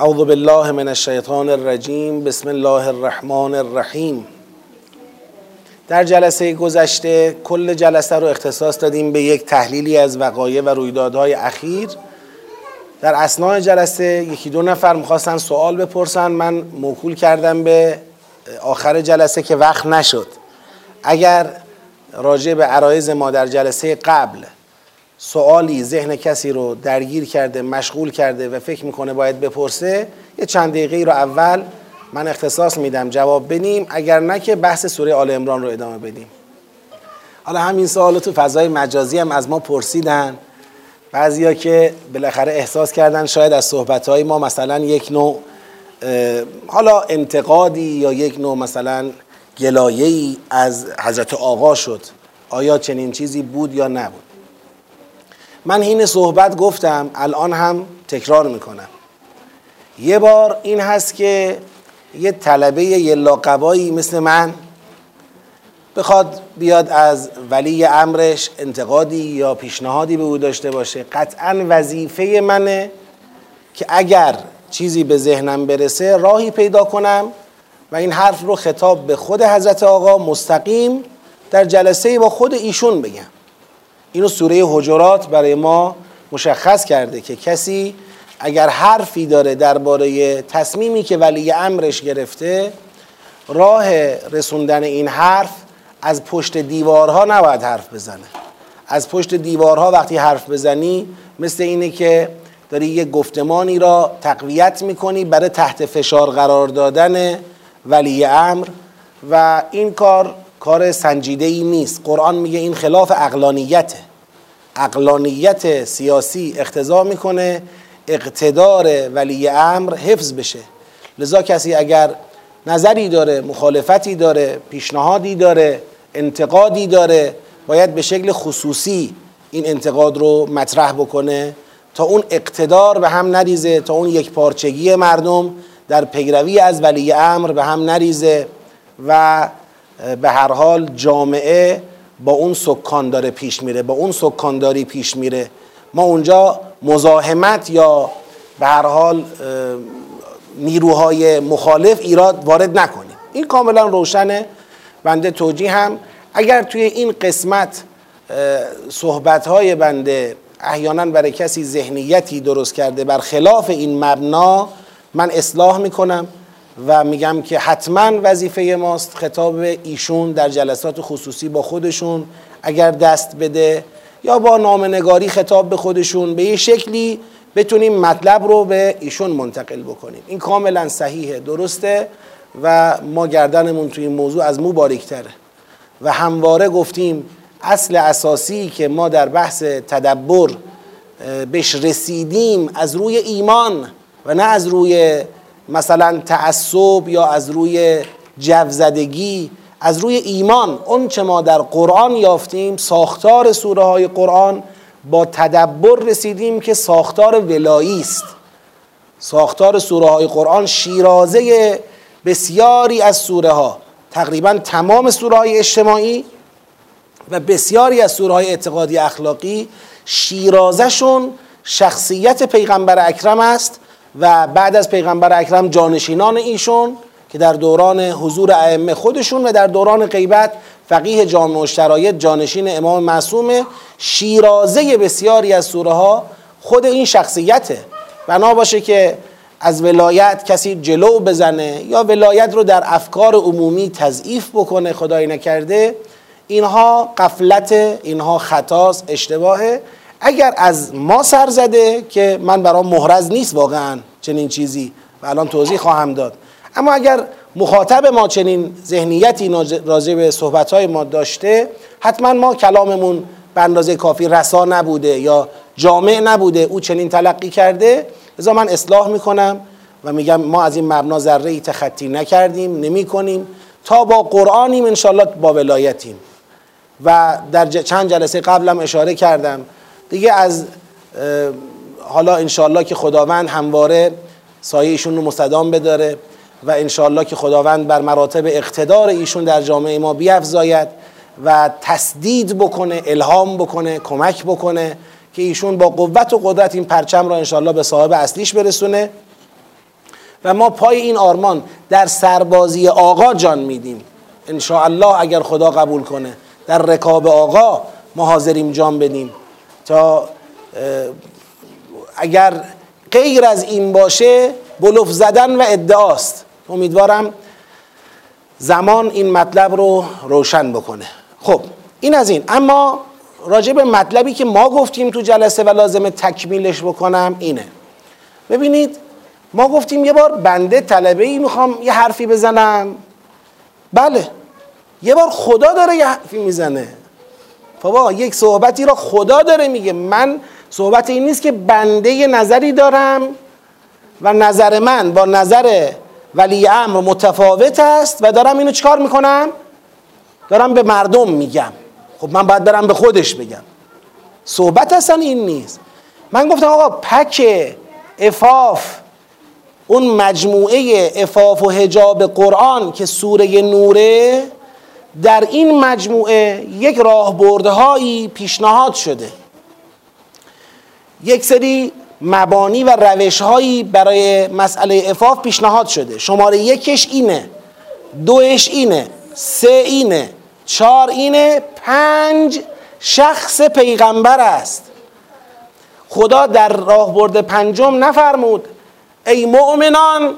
اعوذ بالله من الشیطان الرجیم بسم الله الرحمن الرحیم. در جلسه گذشته کل جلسه رو اختصاص دادیم به یک تحلیلی از وقایع و رویدادهای اخیر. در اسناع جلسه یکی دو نفر می‌خواستن سوال بپرسن. من موکول کردم به آخر جلسه که وقت نشد. اگر راجع به عرایز ما در جلسه قبل سوالی ذهن کسی رو درگیر کرده مشغول کرده و فکر می‌کنه باید بپرسه یه چند دقیقه رو اول من اختصاص میدم جواب بدیم. اگر نه که بحث سوره آل امران رو ادامه بدیم. حالا همین سوال تو فضای مجازی هم از ما پرسیدن. بعضیا که بالاخره احساس کردن شاید از صحبتهای ما مثلا یک نوع حالا انتقادی یا یک نوع مثلا گلایه‌ای از حضرت آقا شد. آیا چنین چیزی بود یا نبود؟ من این صحبت گفتم الان هم تکرار می‌کنم. یه بار این هست که یه طلبه یه لاقبایی مثل من بخواد بیاد از ولی امرش انتقادی یا پیشنهادی به او داشته باشه. قطعا وظیفه منه که اگر چیزی به ذهنم برسه راهی پیدا کنم و این حرف رو خطاب به خود حضرت آقا مستقیم در جلسه با خود ایشون بگم. اینو سوره حجرات برای ما مشخص کرده که کسی اگر حرفی داره درباره تصمیمی که ولی امرش گرفته راه رسوندن این حرف از پشت دیوارها نباید حرف بزنه. از پشت دیوارها وقتی حرف بزنی مثل اینه که داری یه گفتمانی را تقویت می‌کنی برای تحت فشار قرار دادن ولی امر و این کار کار سنجیده ای نیست. قرآن میگه این خلاف اقلانیته اقلانیت سیاسی اقتضا می‌کنه اقتدار ولی امر حفظ بشه. لذا کسی اگر نظری داره مخالفتی داره پیشنهادی داره انتقادی داره باید به شکل خصوصی این انتقاد رو مطرح بکنه تا اون اقتدار به هم نریزه تا اون یک پارچگی مردم در پیروی از ولی امر به هم نریزه و به هر حال جامعه با اون سکان داره پیش میره با اون سکانداری پیش میره. ما اونجا مزاحمت یا به هر حال نیروهای مخالف ایراد وارد نکنیم. این کاملا روشنه. بنده توجیه هم اگر توی این قسمت صحبتهای بنده احیانا برای کسی ذهنیتی درست کرده بر خلاف این مبنا من اصلاح می‌کنم. و میگم که حتما وظیفه ماست خطاب ایشون در جلسات خصوصی با خودشون اگر دست بده یا با نامنگاری خطاب به خودشون به یه شکلی بتونیم مطلب رو به ایشون منتقل بکنیم. این کاملا صحیحه درسته و ما گردنمون توی این موضوع از مو باریکتره. و همواره گفتیم اصل اساسی که ما در بحث تدبر بهش رسیدیم از روی ایمان و نه از روی مثلا تعصب یا از روی جوزدگی از روی ایمان. اون چه ما در قرآن یافتیم ساختار سوره های قرآن با تدبر رسیدیم که ساختار ولایی است. ساختار سوره های قرآن شیرازه بسیاری از سوره ها تقریبا تمام سوره های اجتماعی و بسیاری از سوره های اعتقادی اخلاقی شیرازشون شخصیت پیغمبر اکرم است. و بعد از پیغمبر اکرم جانشینان ایشون که در دوران حضور ائمه خودشون و در دوران غیبت فقیه جامع شرایط جانشین امام معصوم شیرازه بسیاری از سوره ها خود این شخصیته. بنا باشه که از ولایت کسی جلو بزنه یا ولایت رو در افکار عمومی تضعیف بکنه خدای نکرده اینها قفلت اینها خطاست اشتباهه. اگر از ما سر زده که من برام محرز نیست واقعا چنین چیزی و الان توضیح خواهم داد. اما اگر مخاطب ما چنین ذهنیتی راجع به صحبتهای ما داشته حتما ما کلاممون به اندازه کافی رسا نبوده یا جامع نبوده او چنین تلقی کرده. لذا من اصلاح می‌کنم و میگم ما از این مبنا ذره ای تخطی نکردیم نمی کنیم تا با قرآنیم انشالله با ولایتیم. و در چند جلسه قبلم اشاره کردم دیگه از حالا انشالله که خداوند همواره سایه ایشون رو مستدام بداره و انشالله که خداوند بر مراتب اقتدار ایشون در جامعه ما بیافزاید و تسدید بکنه الهام بکنه کمک بکنه که ایشون با قوت و قدرت این پرچم را انشالله به صاحب اصلیش برسونه. و ما پای این آرمان در سربازی آقا جان میدیم. ان الله اگر خدا قبول کنه در رکاب آقا ما حاضریم جان بدیم. تا اگر غیر از این باشه بلوف زدن و ادعاست. امیدوارم زمان این مطلب رو روشن بکنه. خب این از این. اما راجع به مطلبی که ما گفتیم تو جلسه و لازم تکمیلش بکنم اینه. ببینید ما گفتیم یه بار بنده طلبه ای می‌خوام یه حرفی بزنم. بله یه بار خدا داره یه حرفی می‌زنه. بابا یک صحبتی را خدا داره میگه. من صحبت این نیست که بنده نظری دارم و نظر من با نظر ولی امر متفاوت است و دارم اینو چکار می‌کنم؟ دارم به مردم میگم. خب من باید برم به خودش بگم. صحبت اصلا این نیست. من گفتم آقا پک افاف اون مجموعه افاف و هجاب قرآن که سوره نوره در این مجموعه یک راهبردهایی پیشنهاد شده. یک سری مبانی و روشهایی برای مسئله افاف پیشنهاد شده. شماره یکش اینه دوش اینه سه اینه چهار اینه پنج شخص پیغمبر است. خدا در راهبرد پنجم نفرمود ای مؤمنان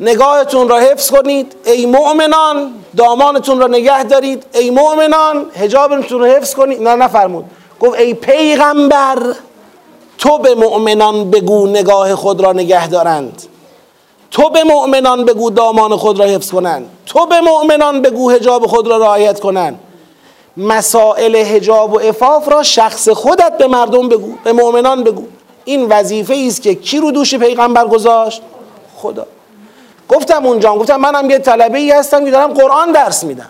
نگاهتون را حفظ کنید. ای مؤمنان دامانتون را نگه دارید. ای مؤمنان هجابتون را حفظ کنید. نه نفرمود. گفت ای پیغمبر تو به مؤمنان بگو نگاه خود را نگه دارند. تو به مؤمنان بگو دامان خود را حفظ کنند. تو به مؤمنان بگو هجاب خود را رعایت کنند. مسائل هجاب و افاف را شخص خودت به مردم بگو به مؤمنان بگو. این وظیفه است که کی رو دوش پیغمبر گذاشت؟ خدا. گفتم اونجا گفتم منم یه طلبه ای هستم که دارم قرآن درس میدم.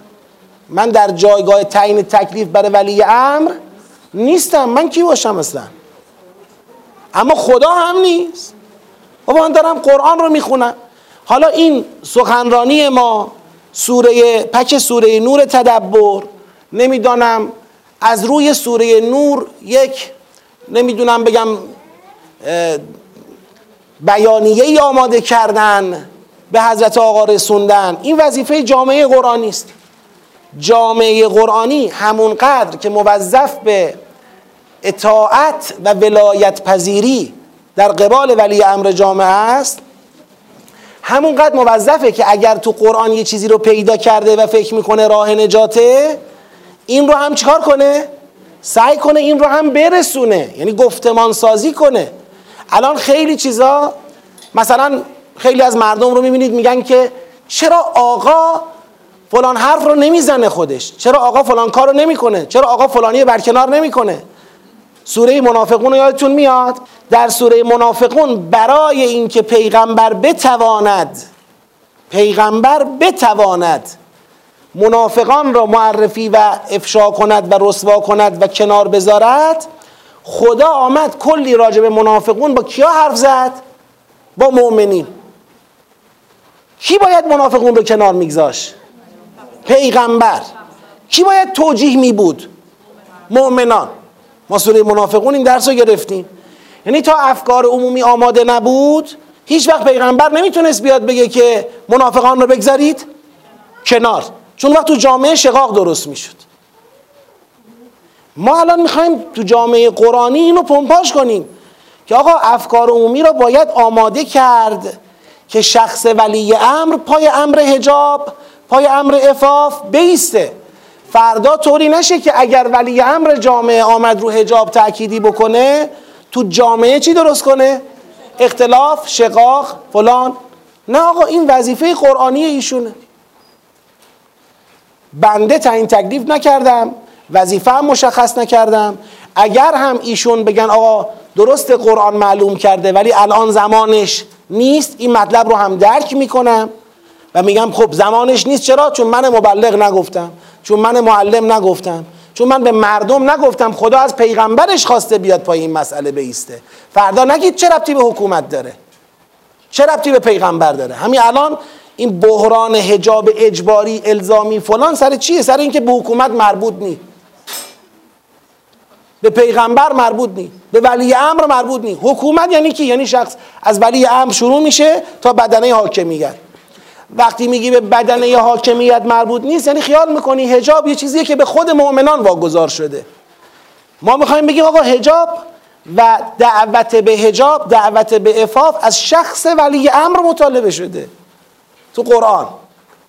من در جایگاه تعیین تکلیف برای ولی امر نیستم. من کی باشم اصلا؟ اما خدا هم نیست. بابا من دارم قرآن رو می‌خونم. حالا این سخنرانی ما سوره پک سوره نور تدبر نمی‌دانم از روی سوره نور یک نمی‌دونم بگم بیانیه آماده کردن. به حضرت آقا رسوندن. این وظیفه جامعه قرآنی است. جامعه قرآنی همون قدر که موظف به اطاعت و ولایت پذیری در قبال ولی امر جامعه است همونقدر موظفه که اگر تو قرآن یه چیزی رو پیدا کرده و فکر می‌کنه راه نجاته این رو هم چیکار کنه؟ سعی کنه این رو هم برسونه. یعنی گفتمان سازی کنه. الان خیلی چیزا مثلا خیلی از مردم رو می‌بینید میگن که چرا آقا فلان حرف رو نمی‌زنه خودش؟ چرا آقا فلان کار رو نمی‌کنه؟ چرا آقا فلانی برکنار نمی‌کنه؟ سوره منافقون رو یادتون میاد؟ در سوره منافقون برای اینکه پیغمبر بتواند پیغمبر بتواند منافقان را معرفی و افشا کند و رسوا کند و کنار بذارد خدا آمد کلی راجع منافقون با کیا حرف زد؟ با مؤمنین. کی باید منافقون رو کنار میگذاش پیغمبر. کی باید توجیه می بود مؤمنان. ما سوره منافقون این درس رو گرفتیم. یعنی تا افکار عمومی آماده نبود هیچ وقت پیغمبر نمی‌تونست بیاد بگه که منافقان رو بگذارید کنار. چون وقت تو جامعه شقاق درست می‌شد. ما الان می‌خوایم تو جامعه قرآنی اینو پمپاژ کنیم که آقا افکار عمومی رو باید آماده کرد. که شخص ولی امر پای امر هجاب پای امر افاف بیسته. فردا طوری نشه که اگر ولی امر جامعه آمد رو هجاب تأکیدی بکنه تو جامعه چی درست کنه؟ اختلاف، شقاق، فلان. نه آقا این وظیفه قرآنی ایشونه. بنده تعیین تکلیف نکردم وظیفه هم مشخص نکردم. اگر هم ایشون بگن آقا درست قرآن معلوم کرده ولی الان زمانش نیست این مطلب رو هم درک می‌کنم و میگم خب زمانش نیست. چرا؟ چون من مبلغ نگفتم چون من معلم نگفتم چون من به مردم نگفتم. خدا از پیغمبرش خواسته بیاد پای این مسئله بیسته. فردا نگید چه ربطی به حکومت داره. چه ربطی به پیغمبر داره. همین الان این بحران حجاب اجباری الزامی فلان سر چیه؟ سر اینکه به حکومت مربوط نیست به پیغمبر مربوط نی. به ولی امر مربوط نی. حکومت یعنی کی؟ یعنی شخص. از ولی امر شروع میشه تا بدنه حاکمیت. وقتی میگی به بدنه حاکمیت مربوط نیست یعنی خیال می‌کنی هجاب یه چیزیه که به خود مؤمنان واگذار شده. ما می‌خوایم بگیم آقا هجاب و دعوت به هجاب دعوت به افاف از شخص ولی امر مطالبه شده. تو قرآن.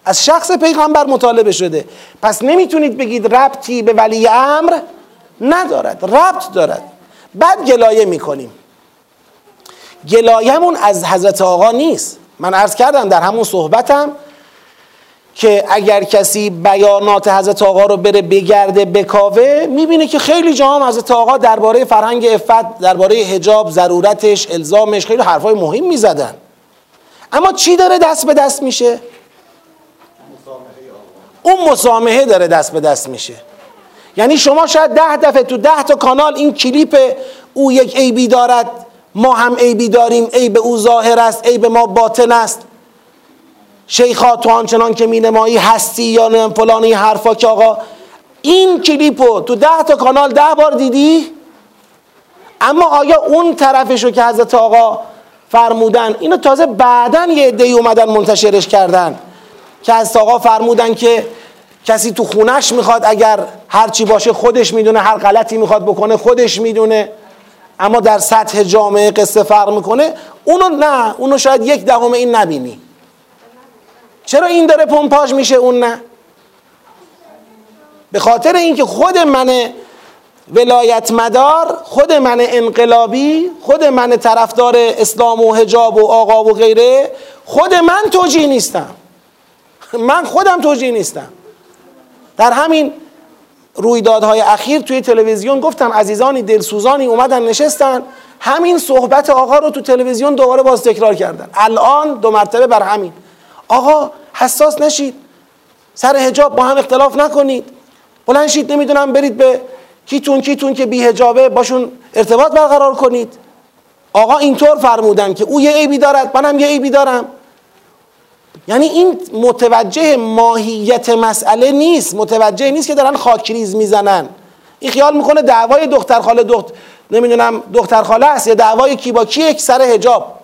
از شخص پیغمبر مطالبه شده. پس نمی‌تونید بگید ربطی به ولی امر ندارد ربط دارد. بعد گلایه می‌کنیم. گلایمون از حضرت آقا نیست. من عرض کردم در همون صحبتم که اگر کسی بیانات حضرت آقا رو بره بگرده بکاوه می‌بینه که خیلی جا هم حضرت آقا درباره فرهنگ افت درباره حجاب ضرورتش الزامش خیلی حرفای مهم می‌زدن. اما چی داره دست به دست میشه؟ اون مسامحه داره دست به دست میشه. یعنی شما شاید ده دفعه تو ده تا کانال این کلیپ او یک عیبی دارد. ما هم عیبی داریم. عیب او ظاهر است عیب ما باطن است. شیخا تو آنچنان که مینمایی هستی یا نه فلانی حرفا که آقا. این کلیپو تو ده تا کانال ده بار دیدی؟ اما آیا اون طرفشو که حضرت آقا فرمودن اینو تازه بعدا یه عده‌ای اومدن منتشرش کردن. که از آقا فرمودن که کسی تو خونش می‌خواد اگر هرچی باشه خودش می‌دونه هر غلطی می‌خواد بکنه خودش می‌دونه. اما در سطح جامعه قصه فرق می‌کنه. اونو نه اونو شاید یک دهم این نبینی. چرا این داره پمپاژ میشه اون نه؟ به خاطر اینکه خود من ولایت مدار خود من انقلابی خود من طرفدار اسلام و حجاب و آقا و غیره خود من توجیه نیستم. من خودم توجیه نیستم. در همین رویدادهای اخیر توی تلویزیون گفتم عزیزانی دلسوزانی اومدن نشستن. همین صحبت آقا رو تو تلویزیون دوباره باز تکرار کردن. الان دو مرتبه بر همین. آقا حساس نشید. سر هجاب با هم اختلاف نکنید. بلند شید نمی‌دونم برید به کیتون کیتون که بی هجابه باشون ارتباط برقرار کنید. آقا اینطور فرمودن که او یه عیبی دارد منم یه عیبی دارم. یعنی این متوجه ماهیت مسئله نیست. متوجه نیست که دارن خاکریز می‌زنن. این خیال می‌کنه دعوای دختر خاله دخت نمی‌دونم دختر خاله است یا دعوای کی با کی سر هجاب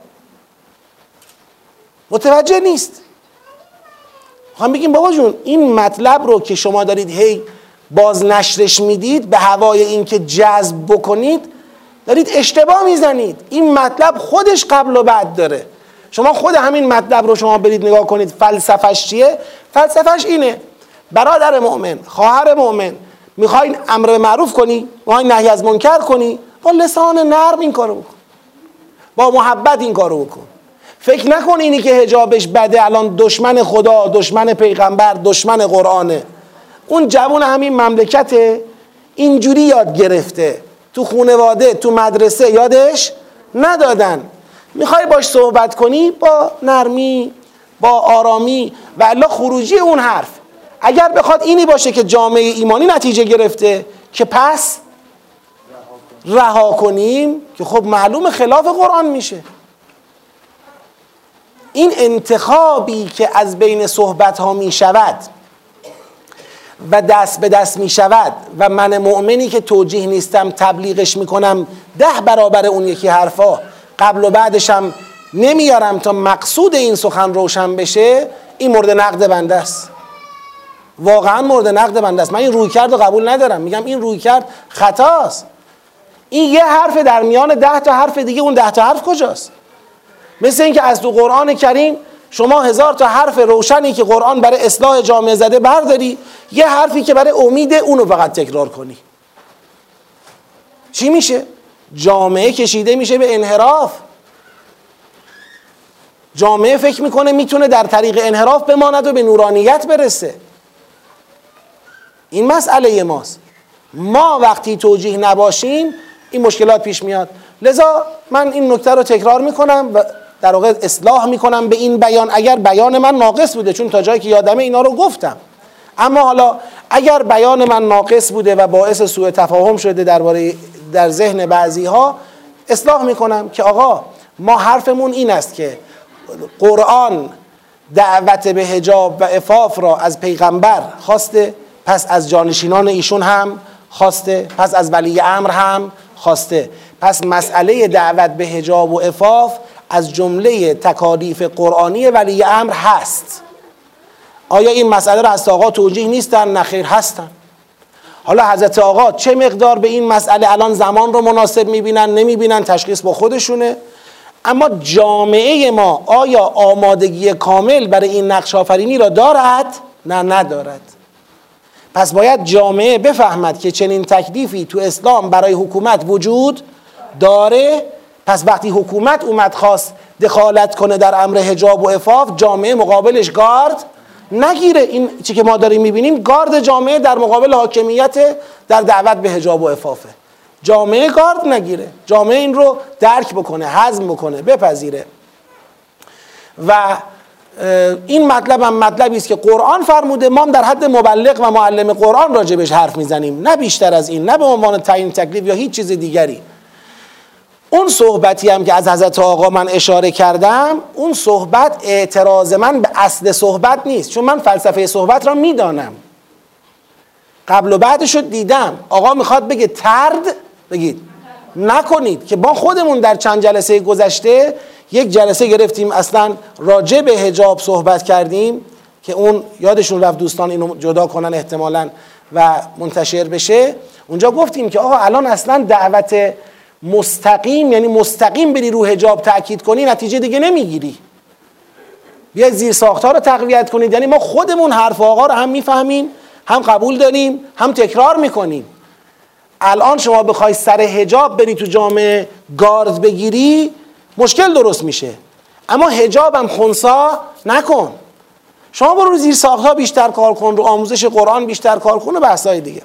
متوجه نیست. می‌خوام بگیم بابا جون این مطلب رو که شما دارید هی باز نشرش می‌دید به هوای اینکه جذب بکنید دارید اشتباه می‌زنید. این مطلب خودش قبل و بعد داره. شما خود همین مطلب رو شما برید نگاه کنید فلسفش چیه؟ فلسفش اینه. برادر مؤمن خواهر مؤمن می‌خوای امر معروف کنی می‌خوای نهی از منکر کنی با لسان نرم این کارو بکن. با محبت این کارو بکن. فکر نکن اینی که هجابش بده الان دشمن خدا دشمن پیغمبر دشمن قرآنه اون جوان همین مملکت اینجوری یاد گرفته. تو خونواده تو مدرسه یادش ندادن. می‌خوای باش صحبت کنی؟ با نرمی با آرامی و الله خروجی اون حرف. اگر بخواد اینی باشه که جامعه ایمانی نتیجه گرفته که پس رها کنیم که خب معلوم خلاف قرآن میشه. این انتخابی که از بین صحبت ها می شود و دست به دست می شود و من مؤمنی که توجیه نیستم تبلیغش می کنم ده برابر اون یکی حرفا قبل و بعدشم نمیارم تا مقصود این سخن روشن بشه این مورد نقد بنده است. واقعا مورد نقد بنده است. من این روی کرد رو قبول ندارم. میگم این روی کرد خطاست. این یه حرف در میان ده تا حرف دیگه. اون ده تا حرف کجاست؟ مثل اینکه از تو قرآن کریم شما هزار تا حرف روشنی که قرآن برای اصلاح جامعه زده برداری یه حرفی که برای امید اونو فقط تکرار کنی. چی میشه؟ جامعه کشیده میشه به انحراف. جامعه فکر می‌کنه می‌تونه در طریق انحراف بماند و به نورانیت برسه. این مسئله ماست. ما وقتی توجیه نباشیم این مشکلات پیش میاد. لذا من این نکته رو تکرار می‌کنم و در واقع اصلاح می‌کنم به این بیان. اگر بیان من ناقص بوده چون تا جایی که یادمه اینا رو گفتم. اما حالا اگر بیان من ناقص بوده و باعث سوء تفاهم شده درباره در ذهن بعضی ها اصلاح می‌کنم که آقا ما حرفمون این است که قرآن دعوت به هجاب و افاف را از پیغمبر خواسته پس از جانشینان ایشون هم خواسته پس از ولی امر هم خواسته. پس مسئله دعوت به هجاب و افاف از جمله تکالیف قرآنی ولی امر هست. آیا این مسئله را از آقا توجیه نیستن؟ نخیر هستن. حالا حضرت آقا چه مقدار به این مسئله الان زمان رو مناسب می‌بینن نمی‌بینن تشخیص با خودشونه. اما جامعه ما آیا آمادگی کامل برای این نقش آفرینی را دارد؟ نه ندارد. پس باید جامعه بفهمد که چنین تکلیفی تو اسلام برای حکومت وجود داره. پس وقتی حکومت اومد خواست دخالت کنه در امر حجاب و افاف جامعه مقابلش گارد نگیره این چی که ما داریم می‌بینیم. گارد جامعه در مقابل حاکمیت در دعوت به حجاب و افافه جامعه گارد نگیره. جامعه این رو درک بکنه هضم بکنه بپذیره. و این مطلب هم مطلبی است که قرآن فرموده ما در حد مبلغ و معلم قرآن راجبش حرف می‌زنیم. نه بیشتر از این نه به عنوان تعیین تکلیف یا هیچ چیز دیگری. اون صحبتی هم که از حضرت آقا من اشاره کردم اون صحبت اعتراض من به اصل صحبت نیست. چون من فلسفه صحبت را می‌دانم. قبل و بعدش رو دیدم. آقا می‌خواد بگه ترد؟ بگید. نکنید که با خودمون در چند جلسه گذشته یک جلسه گرفتیم اصلا راجع به هجاب صحبت کردیم که اون یادشون رفت دوستان اینو جدا کنن احتمالا و منتشر بشه. اونجا گفتیم که آقا الان اصلا دعوت مستقیم یعنی مستقیم بری رو هجاب تاکید کنی نتیجه دیگه نمی‌گیری. بیا زیر ساختار رو تقویت کنید. یعنی ما خودمون حرف آقا رو هم می‌فهمیم هم قبول داریم هم تکرار می‌کنیم. الان شما بخوای سر هجاب بری تو جامعه گارد بگیری مشکل درست میشه. اما هجاب هم خونسا نکن. شما برو زیر ساختها بیشتر کار کن رو آموزش قرآن بیشتر کار کن و بحثای دیگه.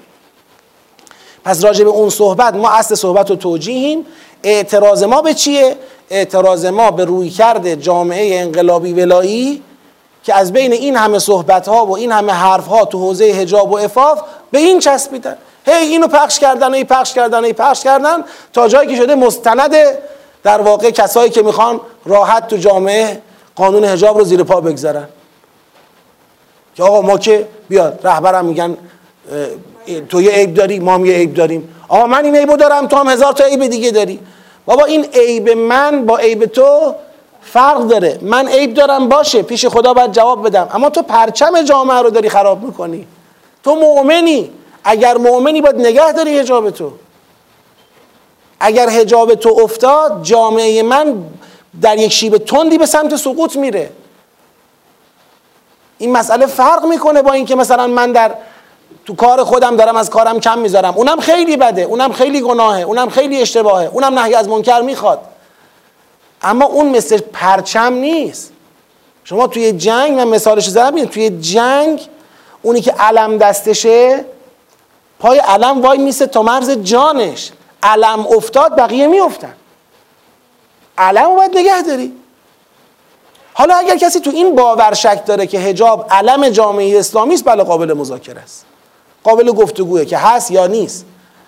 پس راجع به اون صحبت ما اصل صحبت رو توجیهیم اعتراض ما به چیه؟ اعتراض ما به روی کرده جامعه انقلابی ولایی که از بین این همه صحبت ها و این همه حرف ها تو حوزه هجاب و افاف به این چسبیدن. هی اینو پخش کردن ای پخش کردن ای پخش کردن تا جایی که شده مستند در واقع کسایی که می‌خوان راحت تو جامعه قانون هجاب رو زیر پا بگذارن. که آقا ما که بیاد رهبرم میگن تو یه عیب داری ما هم یه عیب داریم. آقا من این عیبو دارم تو هم هزار تا عیب دیگه داری. بابا این عیب من با عیب تو فرق داره. من عیب دارم باشه پیش خدا باید جواب بدم. اما تو پرچم جامعه رو داری خراب می‌کنی. تو مؤمنی. اگر مؤمنی باید نگه داری حجاب تو. اگر حجاب تو افتاد جامعه من در یک شیب تندی به سمت سقوط میره. این مسئله فرق می‌کنه با اینکه مثلا من در تو کار خودم دارم از کارم کم می‌ذارم. اونم خیلی بده اونم خیلی گناهه اونم خیلی اشتباهه اونم نهی از منکر می‌خواد. اما اون مثل پرچم نیست. شما توی جنگ من مثالش زدم توی جنگ اونی که علم دستشه پای علم وای میسه تا مرز جانش. علم افتاد بقیه میافتن. علم رو باید نگه داری. حالا اگر کسی تو این باور شک داره که هجاب علم جامعه اسلامی است بله قابل مذاکره است. قابل گفتگوه که هست یا نیست.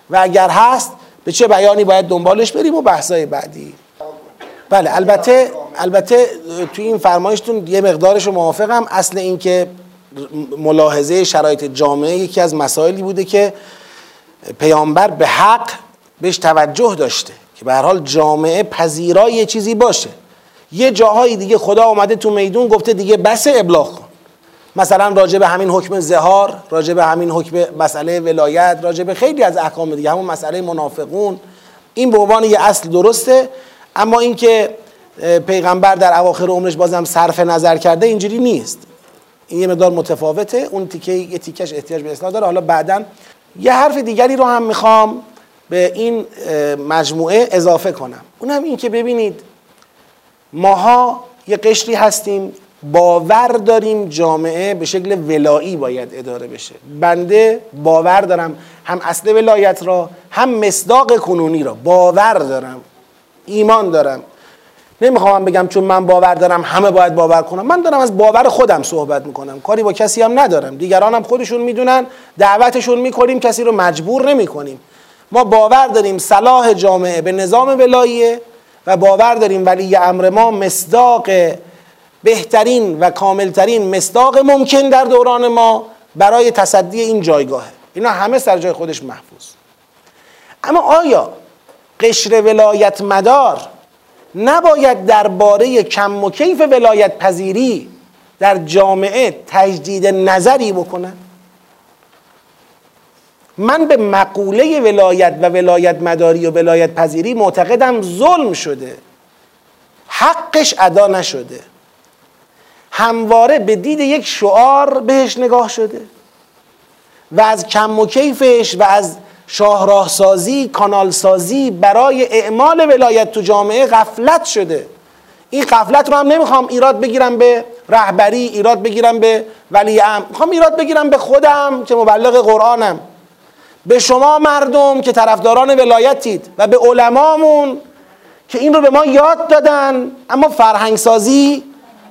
و اگر هست به چه بیانی باید دنبالش بریم و بحثای بعدی. بله البته البته توی این فرمایشتون یه مقدارش موافقم. اصل این که ملاحظه شرایط جامعه یکی از مسائلی بوده که پیامبر به حق بهش توجه داشته که به هر حال جامعه پذیرای یه چیزی باشه. یه جاهای دیگه خدا آمده تو میدون گفته دیگه بس ابلاغ کن. مثلا راجع به همین حکم زهار راجع به همین حکم مسئله ولایت راجع به خیلی از احکام دیگه همون مسئله منافقون. این به عنوان یه اصل درسته اما اینکه پیغمبر در اواخر عمرش بازم صرف نظر کرده اینجوری نیست. این یه مقدار متفاوته اون تیکه یه تیکش احتیاج به اصلاح داره. حالا بعدا یه حرف دیگری رو هم می‌خوام به این مجموعه اضافه کنم. اونم این که ببینید ماها یه قشری هستیم باور داریم جامعه به شکل ولایی باید اداره بشه. بنده باور دارم هم اصل ولایت را هم مصداق کنونی را باور دارم. ایمان دارم. نمی‌خوام بگم چون من باور دارم همه باید باور کنم من دارم از باور خودم صحبت می‌کنم. کاری با کسی هم ندارم. دیگران هم خودشون می‌دونن دعوتشون می‌کنیم کسی رو مجبور نمی‌کنیم. ما باور داریم صلاح جامعه به نظام ولاییه و باور داریم ولی امر ما مصداق بهترین و کاملترین مصداق ممکن در دوران ما برای تصدی این جایگاهه. اینا همه سر جای خودش محفوظ. اما آیا قشر ولایت مدار نباید درباره کم و کیف ولایت پذیری در جامعه تجدید نظری بکنن من به مقوله ولایت و ولایت مداری و ولایت پذیری معتقدم ظلم شده. حقش ادا نشده. همواره به دید یک شعار بهش نگاه شده و از کم و کیفش و از شاهراه سازی کانال سازی برای اعمال ولایت تو جامعه غفلت شده. این غفلت رو هم نمی‌خوام ایراد بگیرم به رهبری ایراد بگیرم به ولی ام می‌خوام ایراد بگیرم به خودم که مبلغ قرآنم. به شما مردم که طرفداران ولایتید و به علمامون که این رو به ما یاد دادن. اما فرهنگ سازی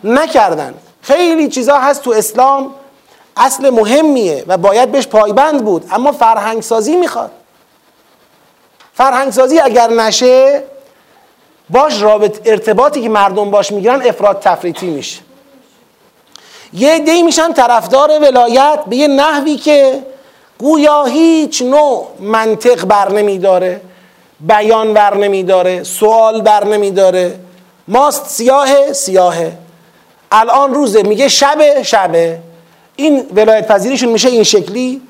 نکردن. خیلی چیزا هست تو اسلام اصل مهمیه و باید بهش پایبند بود. اما فرهنگ سازی می‌خواد. فرهنگ سازی اگر نشه باش رابط ارتباطی که مردم باش می‌گیرن افراد تفریطی میشه. یه دی میشن طرفدار ولایت به یه نحوی که گویا هیچ نوع منطق بر نمیداره بیان بر نمیداره سوال بر نمیداره. ماست سیاه سیاهه. الان روزه میگه شبه شبه. این ولایت پذیریشون میشه این شکلی.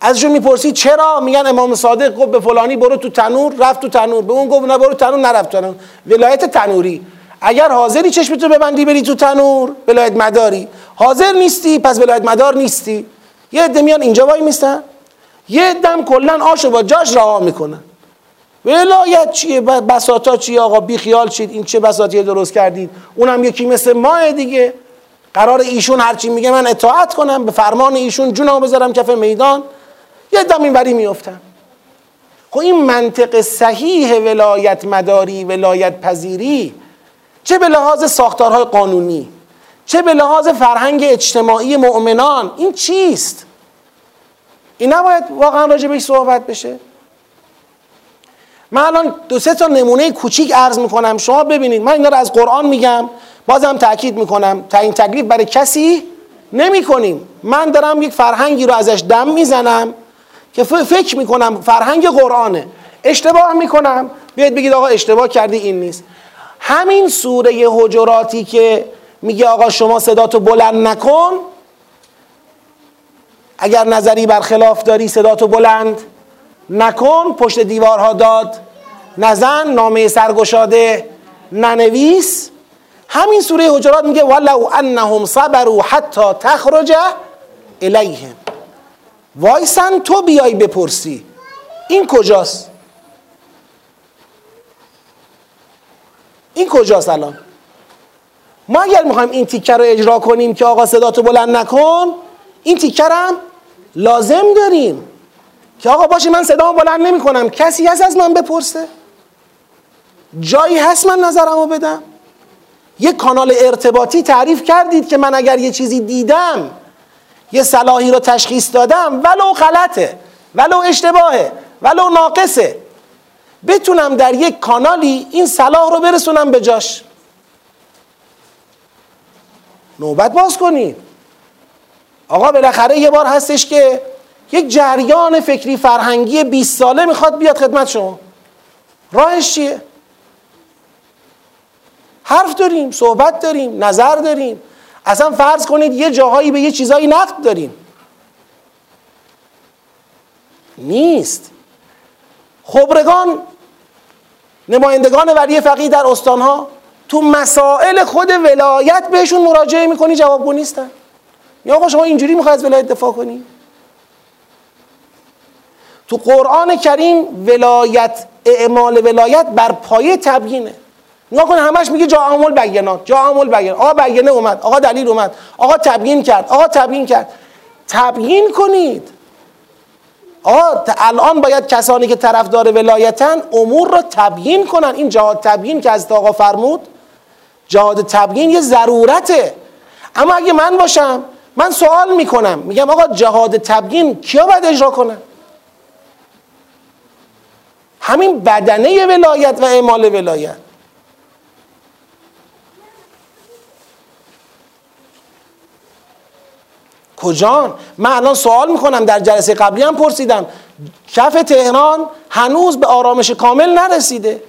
ازشون می‌پرسید چرا؟ میگن امام صادق گفت به فلانی برو تو تنور رفت تو تنور. به اون گفت نه برو تنور نرفت تنور. ولایت تنوری. اگر حاضری چشمتو ببندی بری تو تنور ولایت مداری. حاضر نیستی پس ولایت مدار نیستی. یه عده میان اینجا وای میستن یه دم کلا آشو با جاش رها می‌کنن. ولایت چیه؟ بساتا چیه آقا؟ بی خیال شید. این چه بساطی درست کردید؟ اونم یکی مثل ماه دیگه. قرار ایشون هرچی میگه من اطاعت کنم. به فرمان ایشون جونمو بذارم کف میدان. یه دم اینوری میفتم خب این منطق صحیح ولایت مداری ولایت پذیری چه به لحاظ ساختارهای قانونی چه به لحاظ فرهنگ اجتماعی مؤمنان این چیست؟ این نباید واقعا راجع بهش صحبت بشه. من الان دو سه تا نمونه کوچیک عرض می‌کنم. شما ببینید من اینا رو از قرآن میگم بازم تاکید می‌کنم. این تکلیف برای کسی نمی کنیم من دارم یک فرهنگی رو ازش دم می‌زنم که فکر می‌کنم فرهنگ قرآنه. اشتباه می‌کنم. بیاید بگید آقا اشتباه کردی این نیست. همین سوره حجراتی که میگه آقا شما صداتو بلند نکن. اگر نظری برخلاف داری صداتو بلند. نکن پشت دیوارها داد. نزن نامه سرگشاده. ننویس همین سوره حجرات میگه ولو انهم صبروا حتی تخرج الیهم. وایسن تو بیای بپرسی. این کجاست؟ این کجاست الان؟ ما اگر می‌خوایم این تیکه رو اجرا کنیم که آقا صداتو بلند نکن این تیکه هم لازم داریم. که آقا باشه من صدامو بلند نمی کنم کسی هست از من بپرسه؟ جایی هست من نظرمو بدم؟ یه کانال ارتباطی تعریف کردید که من اگر یه چیزی دیدم یه صلاحی رو تشخیص دادم ولو غلطه ولو اشتباهه ولو ناقصه. بتونم در یک کانالی این صلاح رو برسونم به جاش. نوبت باز کنید. آقا بالاخره یه بار هستش که یک جریان فکری فرهنگی 20 ساله می‌خواد بیاد خدمت شما. راهش چیه؟ حرف داریم صحبت داریم نظر داریم. اصلا فرض کنید یه جاهایی به یه چیزایی نقد داریم. نیست. خبرگان نمایندگان ولی فقیه در استانها تو مسائل خود ولایت بهشون مراجعه می‌کنی جوابگو نیستن. یا آقا شما اینجوری می‌خوای از ولایت دفاع کنی؟ تو قرآن کریم ولایت اعمال ولایت بر پایه تبیینه. نگاه کن همش میگه جا عامل بینات جا عامل بیان آقا بیانه اومد آقا دلیل اومد آقا تبیین کرد آقا تبیین کرد. تبیین کنید. آقا الان باید کسانی که طرفدار ولایتن امور را تبیین کنن. این جهاد تبیین که از آقا فرمود جهاد تبیین یه ضرورته. اما اگه من باشم من سوال می‌کنم. میگم آقا جهاد تبیین کیا باید اجرا کنن؟ همین بدنه ولایت و اعمال ولایت. کجان؟ من الان سوال می‌کنم در جلسه قبلی هم پرسیدم. کف تهران هنوز به آرامش کامل نرسیده.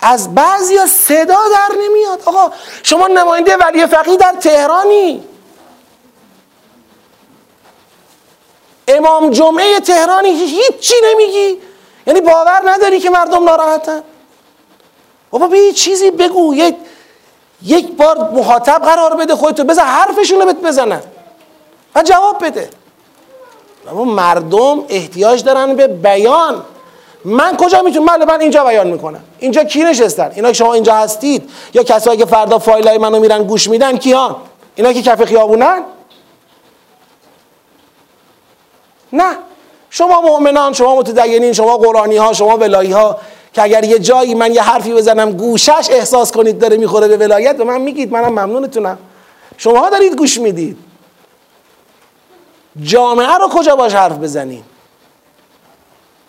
از بعضی صدا در نمیاد. آقا شما نماینده ولی فقیه در تهرانی. امام جمعه تهرانی هیچی نمیگی. یعنی باور نداری که مردم ناراحتن. بابا به یه چیزی بگو. یک یک بار مخاطب قرار بده خودتو. بزن حرفشون رو بزنن. و جواب بده. اما مردم احتیاج دارن به بیان. من کجا می‌تونم؟ بله من اینجا بیان می‌کنم. اینجا کی نشستن؟ اینا که شما اینجا هستید. یا کسایی که فردا فایل های منو میرن گوش میدن کیان؟ اینا که کف خیابونن؟ نه. شما مؤمنان شما متدینین شما قرآنی ها شما ولایی ها که اگر یه جایی من یه حرفی بزنم گوشش احساس کنید داره می‌خوره به ولایت به من میگید منم ممنونتونم. شما دارید گوش می‌دید. جامعه رو کجا باش حرف بزنیم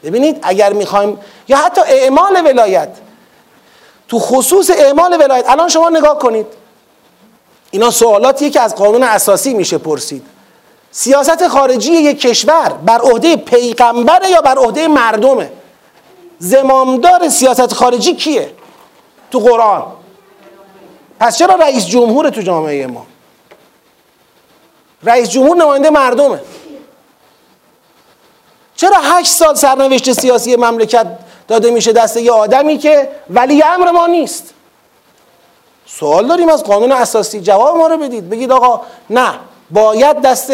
ببینید اگر می‌خوایم یا حتی اعمال ولایت. تو خصوص اعمال ولایت الان شما نگاه کنید. اینا سوالاتیه که از قانون اساسی میشه پرسید. سیاست خارجی یک کشور بر عهده پیغمبره یا بر عهده مردمه؟ زمامدار سیاست خارجی کیه تو قرآن؟ پس چرا رئیس جمهور تو جامعه ما؟ رئیس جمهور نماینده مردمه. چرا هشت سال سرنوشت سیاسی مملکت داده میشه دست یه آدمی که ولی امر ما نیست؟ سوال داریم از قانون اساسی. جواب ما رو بدید. بگید آقا نه. باید دست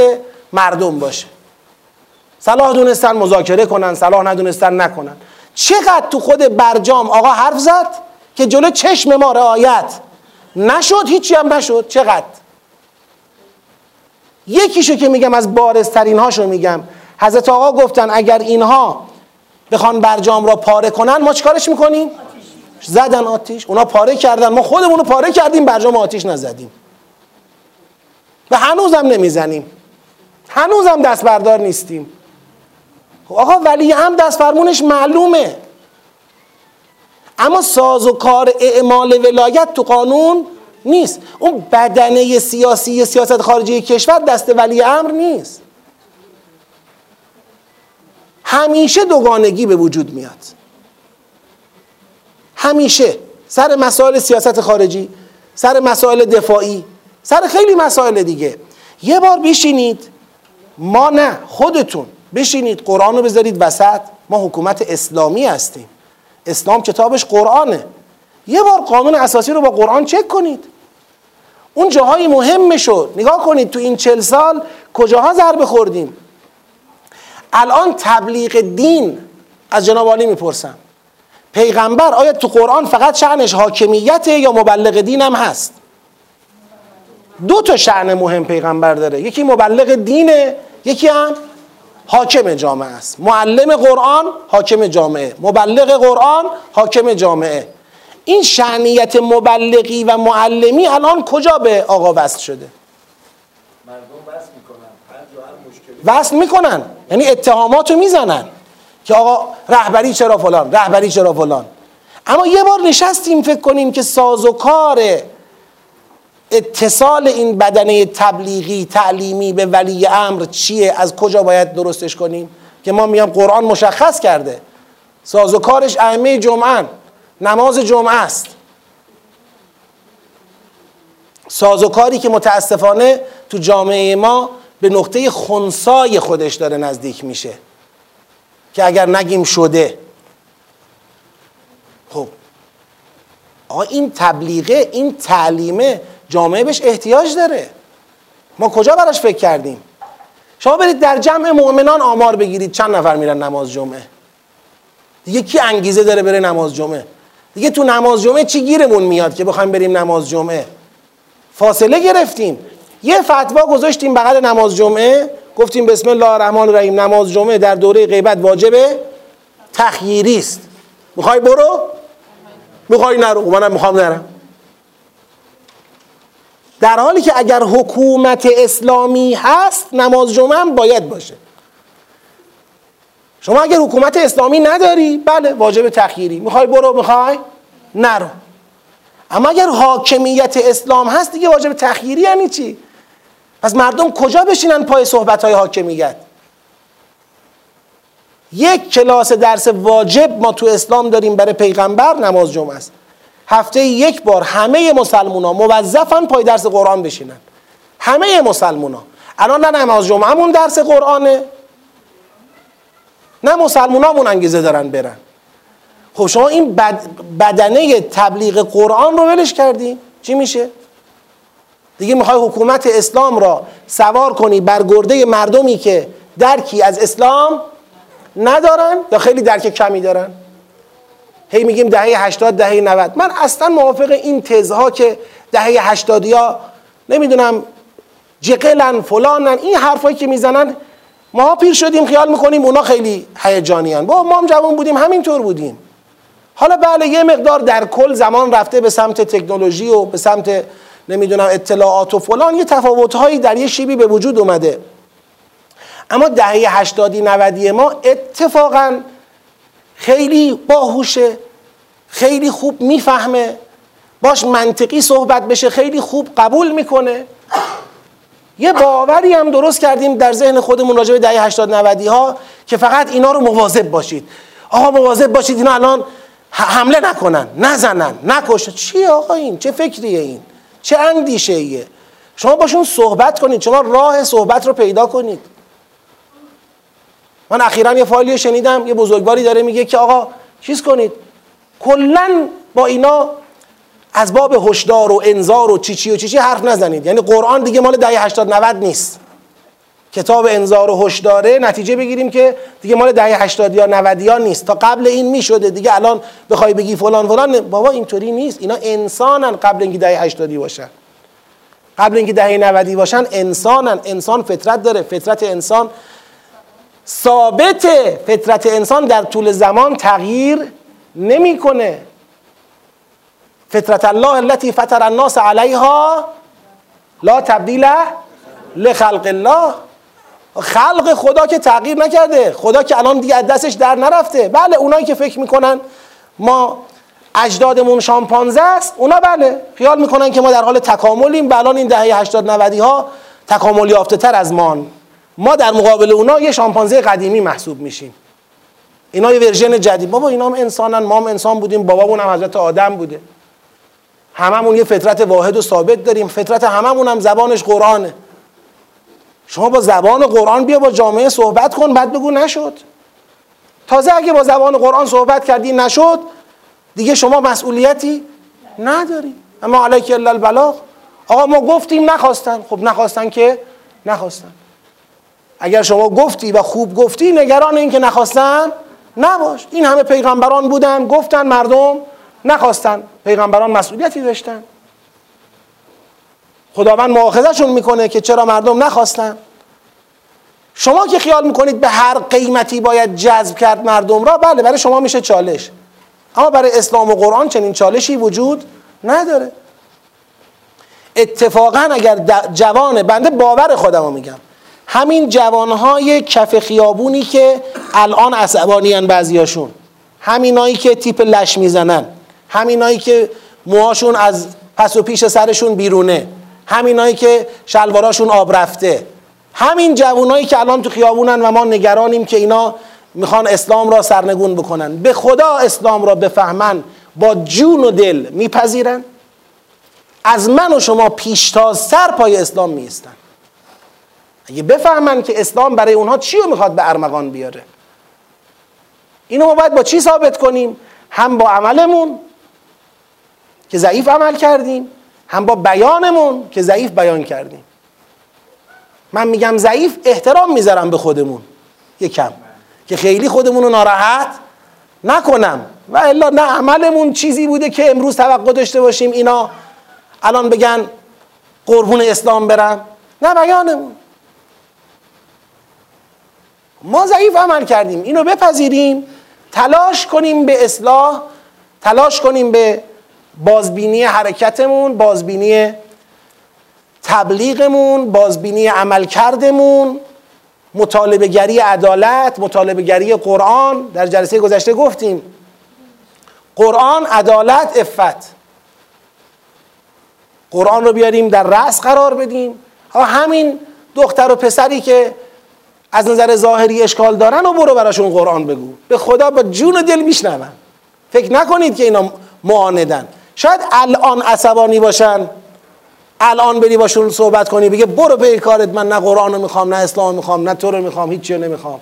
مردم باشه. صلاح دونستن مذاکره کنن صلاح ندونستن نکنن. چقدر تو خود برجام آقا حرف زد که جلو چشم ما رعایت نشد هیچی هم نشد. چقدر؟ یکیشو که میگم از بارزترین هاشو میگم. حضرت آقا گفتن اگر اینها بخوان برجام را پاره کنن ما چیکارش می‌کنیم؟ زدن آتیش. اونا پاره کردن. ما خودمون رو پاره کردیم برجام آتیش نزدیم. و هنوزم نمی‌زنیم. هنوزم دست بردار نیستیم. خب آقا ولی هم دست فرمونش معلومه. اما ساز و کار اعمال ولایت تو قانون نیست. اون بدنه سیاسی سیاست خارجی کشور دست ولی امر نیست. همیشه دوگانگی به وجود میاد. همیشه. سر مسائل سیاست خارجی سر مسائل دفاعی. سر خیلی مسائل دیگه. یه بار بشینید. ما نه خودتون. بشینید قرآن رو بذارید وسط. ما حکومت اسلامی هستیم. اسلام کتابش قرآنه. یه بار قانون اساسی رو با قرآن چک کنید. اون جاهای مهم شد. نگاه کنید تو این چل سال کجاها ضربه خوردیم. الان تبلیغ دین از جناب عالی می‌پرسم. پیغمبر آیا تو قرآن فقط شعنش حاکمیت یا مبلغ دین هم هست؟ دو تا شعن مهم پیغمبر داره. یکی مبلغ دینه یکی هم حاکم جامعه است. معلم قرآن حاکم جامعه. مبلغ قرآن حاکم جامعه. این شعنیت مبلغی و معلمی الان کجا به آقا وصل شده؟ وصل می‌کنن. یعنی اتهاماتو می‌زنن. که آقا رهبری چرا فلان؟ رهبری چرا فلان؟ اما یه بار نشستیم فکر کنیم که ساز و کار اتصال این بدنه تبلیغی تعلیمی به ولی امر چیه؟ از کجا باید درستش کنیم؟ که ما میام قرآن مشخص کرده. ساز و کارش ائمه جمعه نماز جمعه است. ساز و کاری که متاسفانه تو جامعه ما به نقطه خونسای خودش داره نزدیک میشه. که اگر نگیم شده. خب. آقا این تبلیغه این تعلیمه. جامعه بهش احتیاج داره. ما کجا براش فکر کردیم؟ شما برید در جمع مؤمنان آمار بگیرید چند نفر میرن نماز جمعه؟ دیگه کی انگیزه داره بره نماز جمعه؟ دیگه تو نماز جمعه چی گیرمون میاد که بخوایم بریم نماز جمعه؟ فاصله گرفتیم. یه فتوا گذاشتیم بغل نماز جمعه گفتیم بسم الله الرحمن الرحیم نماز جمعه در دوره غیبت واجبه تخییری است می‌خوای برو؟ می‌خوای نرو. منم می‌خوام نرم. در حالی که اگر حکومت اسلامی هست نماز جمعه هم باید باشه. شما اگر حکومت اسلامی نداری بله واجب تخییری می‌خوای برو می‌خوای نرو. اما اگر حاکمیت اسلام هست دیگه واجب تخییری یعنی چی؟ پس مردم کجا بشینن پای صحبت های حاکمیت؟ یک کلاس درس واجب ما تو اسلام داریم برای پیغمبر نماز جمعه است. هفته یک بار همه مسلمون ها موظفن پای درس قرآن بشینن. همه مسلمون ها الان نه نماز جمعهمون درس قرآنه. نه مسلمون همون انگیزه دارن برن. خب شما این بدنه تبلیغ قرآن رو ولش کردی. چی میشه؟ دیگه می‌خوای حکومت اسلام را سوار کنی بر گرده مردمی که درکی از اسلام ندارن یا خیلی درک کمی دارن؟ هی میگیم دهه 80 دهه 90 من اصلا موافق این تزها که دهه 80 یا نمی‌دونم جقلن فلانن این حرفایی که می‌زنن ما پیر شدیم خیال می‌کنیم اونا خیلی هیجانیان. با ما هم جوان بودیم همینطور بودیم. حالا بله یه مقدار در کل زمان رفته به سمت تکنولوژی و به سمت نمی‌دونم اطلاعات و فلان. یه تفاوتهایی در یه شیبی به وجود اومده. اما دهه هشتادی نودی ما اتفاقا خیلی باهوشه خیلی خوب می‌فهمه. باش منطقی صحبت بشه خیلی خوب قبول می‌کنه. یه باوری هم درست کردیم در ذهن خودمون راجع به دهه 80 90 ها که فقط اینا رو مواظب باشید. آقا مواظب باشید اینا الان حمله نکنن نزنن نکشن چی آقا این؟ چه فکریه این؟ چه اندیشه ایه شما باشون صحبت کنید شما راه صحبت رو پیدا کنید. من اخیرا یه فایلی شنیدم یه بزرگواری داره میگه که آقا چیز کنید کلا با اینا از باب هشدار و انذار و چی چی و چی چی حرف نزنید. یعنی قرآن دیگه مال دهه 80 90 نیست. کتاب انذار و هشداره نتیجه بگیریم که دیگه مال دهه 80 یا 90 یا نیست. تا قبل این می‌شده دیگه الان بخوای بگی فلان فلان بابا اینطوری نیست. اینا انسانن قبل اینکه دهه 80 باشن. قبل اینکه دهه 90 باشن انسانن. انسان فطرت داره. فطرت انسان ثابت فطرت انسان در طول زمان تغییر نمی‌کنه. فطرت الله التي فطر الناس علیها لا تبدیل لخلق الله. خلق خدا که تغییر نکرده خدا که الان دیگه دستش در نرفته. بله اونایی که فکر می‌کنن ما اجدادمون شامپانزه است اونا بله خیال می‌کنن که ما در حال تکاملیم. بله الان این دهه 80 90 ها تکامل یافته تر از ما. ما در مقابل اونا یه شامپانزه قدیمی محسوب میشیم. اینا یه ورژن جدید. بابا اینا هم انسانن. ما هم انسان بودیم. بابامون هم حضرت آدم بوده. هممون یه فطرت واحد و ثابت داریم. فطرت هممون هم زبانش قرآنه. شما با زبان قرآن بیا با جامعه صحبت کن. بعد بگو نشد. تازه اگه با زبان قرآن صحبت کردی نشد دیگه شما مسئولیتی نداری. اما علیک الا البلاغ. آقا ما گفتیم نخواستن. خب نخواستن که؟ نخواستن. اگر شما گفتی و خوب گفتی نگران این که نخواستن نباش. این همه پیغمبران بودن گفتن مردم نخواستن. پیغمبران مسئولیتی داشتن. خداوند مؤاخذهشون می‌کنه که چرا مردم نخواستن. شما که خیال می‌کنید به هر قیمتی باید جذب کرد مردم را بله برای شما میشه چالش. اما برای اسلام و قرآن چنین چالشی وجود نداره. اتفاقا اگر جوان بنده باور خودم رو میگم. همین جوانهای کف خیابونی که الان عصبانیان بعضیاشون. همینایی که تیپ لش می‌زنن. همینایی که موهاشون از پس و پیش سرشون بیرونه. همینایی که شلواراشون آب رفته. همین جوانایی که الان تو خیابونن و ما نگرانیم که اینا می‌خوان اسلام را سرنگون بکنن. به خدا اسلام را بفهمن. با جون و دل میپذیرن. از من و شما پیشتاز سر پای اسلام میستن اگه بفهمن که اسلام برای اونها چی رو می‌خواد به ارمغان بیاره؟ اینو ما باید با چی ثابت کنیم؟ هم با عملمون که ضعیف عمل کردیم هم با بیانمون که ضعیف بیان کردیم. من میگم ضعیف احترام می‌ذارم به خودمون یکم. که خیلی خودمون رو ناراحت نکنم. و الا نه عملمون چیزی بوده که امروز توقع داشته باشیم اینا الان بگن قربون اسلام برم. نه بیانمون. ما ضعیف عمل کردیم. اینو بپذیریم تلاش کنیم به اصلاح تلاش کنیم به بازبینی حرکتمون بازبینی تبلیغمون بازبینی عملکردمون مطالبه گری عدالت مطالبه گری قرآن. در جلسه گذشته گفتیم قرآن عدالت افت قرآن رو بیاریم در رأس قرار بدیم. همین دختر و پسری که از نظر ظاهری اشکال دارن و برو براشون قرآن بگو. به خدا با جون دل میشنون. فکر نکنید که اینا معاندن. شاید الان عصبانی باشن. الان بری باشون صحبت کنی بگه برو به کارت من نه قرآن رو می‌خوام نه اسلام می‌خوام نه تو رو می‌خوام هیچی رو نمی‌خوام.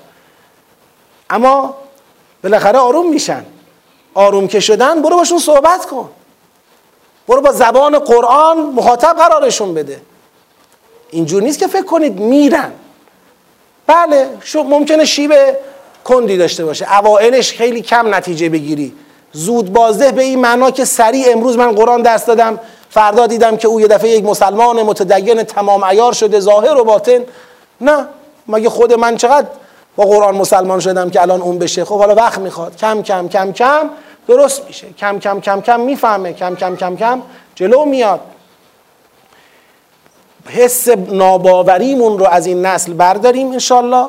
اما بالاخره آروم میشن. آروم که شدن برو باشون صحبت کن. برو با زبان قرآن مخاطب قرارشون بده. اینجور نیست که فکر کنید میرن. بله ممکنه شیب کندی داشته باشه. اوائلش خیلی کم نتیجه بگیری. زود بازده به این معنا که سریع امروز من قرآن درس دادم. فردا دیدم که او یه دفعه یک مسلمان متدین تمام عیار شده ظاهر و باطن. نه مگه خود من چقدر با قرآن مسلمان شدم که الان اون بشه؟ خب حالا وقت می‌خواد. کم کم کم کم درست میشه. کم کم کم کم می‌فهمه. کم کم کم کم جلو میاد. حس ناباوریمون رو از این نسل برداریم انشالله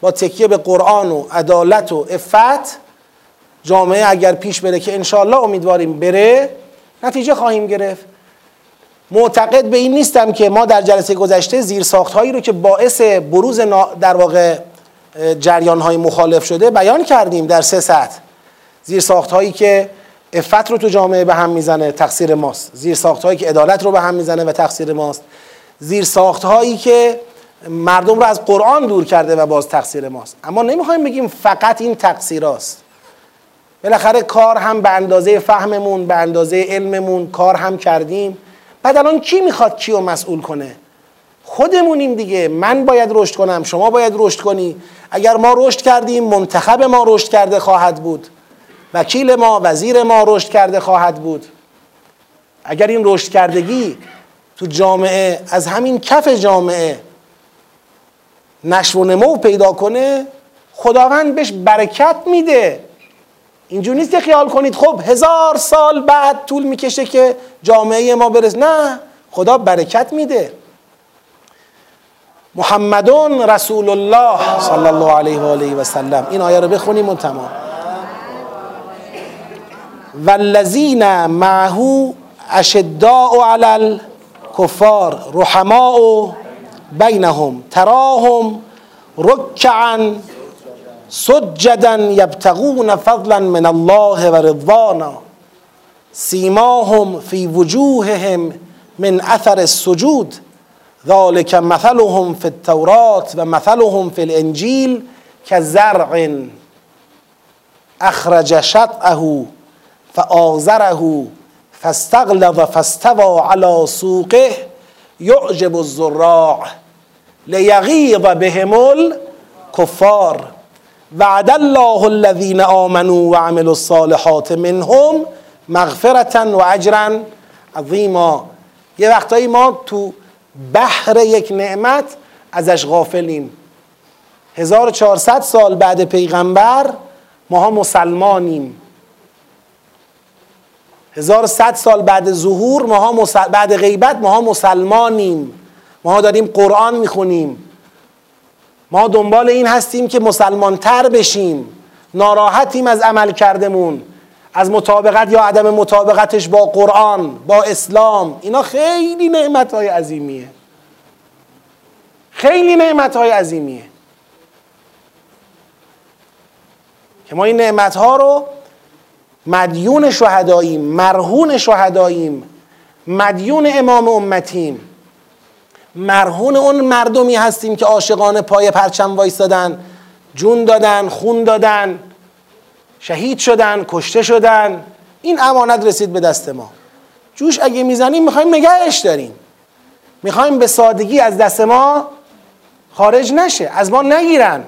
با تکیه به قرآن و عدالت و افت جامعه اگر پیش بره که انشالله امیدواریم بره نتیجه خواهیم گرفت. معتقد به این نیستم که ما در جلسه گذشته زیر هایی رو که باعث بروز در واقع جریان های مخالف شده بیان کردیم در سه سطح. زیر هایی که افت رو تو جامعه به هم می‌زنه تقصیر ماست. زیر هایی که عدالت رو به هم می‌زنه و تقصیر ماست. زیر هایی که مردم رو از قرآن دور کرده و باز تقصیر ماست. اما نمی‌خوایم بگیم فقط این تقصیراست بالاخره کار هم به اندازه فهممون به اندازه علممون کار هم کردیم. بعد الان کی می‌خواد کیو مسئول کنه؟ خودمونیم دیگه. من باید رشد کنم شما باید رشد کنی. اگر ما رشد کردیم منتخب ما رشد کرده خواهد بود. وکیل ما وزیر ما رشد کرده خواهد بود. اگر این رشد کردگی تو جامعه از همین کف جامعه نشو و نمو پیدا کنه خداوند بهش برکت میده. اینجور نیست که خیال کنید خب هزار سال بعد طول می‌کشه که جامعه ما برس نه خدا برکت میده. محمدون رسول الله صلی الله علیه و آله و سلم. این آیه رو بخونیم اون تمام. والذین معه اشداء علی الکفار رحماء بینهم تراهم رکعا سجدا یبتغون فضلا من الله و رضوانا سیماهم فی وجوههم من أثر السجود. ذلك مثلهم في التورات و مثلهم في الانجیل كزرع أخرج شطعه فآزره فاستغلظ فاستوى على سوقه يعجب الزراع لیغیظ بهم الکفار وعد الله الذين آمنوا وعملوا الصالحات منهم مغفرتا و اجرا عظیما. یه وقتایی ما تو بحر یک نعمت ازش غافلیم. 1400 سال بعد پیغمبر ماها مسلمانیم. 1100 سال بعد ظهور ماها مسل... بعد غیبت ماها مسلمانیم. ما داریم قرآن می‌خونیم. ما دنبال این هستیم که مسلمان تر بشیم. ناراحتیم از عمل کردمون. از مطابقت یا عدم مطابقتش با قرآن با اسلام. اینا خیلی نعمت های عظیمیه. خیلی نعمت های عظیمیه. که ما این نعمت ها رو مدیون شهداییم مرهون شهداییم مدیون امام امتیم. مرهون اون مردمی هستیم که عاشقان پای پرچم وایستادن جون دادن خون دادن شهید شدن کشته شدن. این امانت رسید به دست ما. جوش اگه می‌زنیم می‌خوایم نگهش داریم. می‌خوایم به سادگی از دست ما خارج نشه از ما نگیرن.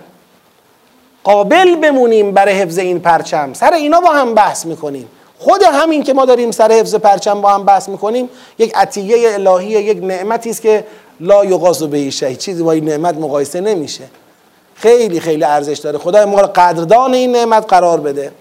قابل بمونیم برای حفظ این پرچم. سر اینا با هم بحث می‌کنیم. خود همین که ما داریم سر حفظ پرچم با هم بحث می‌کنیم یک عطیه الهی یک نعمتی است که لا یقاس به شهید چیزی با این نعمت مقایسه نمیشه. خیلی خیلی ارزش داره. خدای ما قدردان این نعمت قرار بده.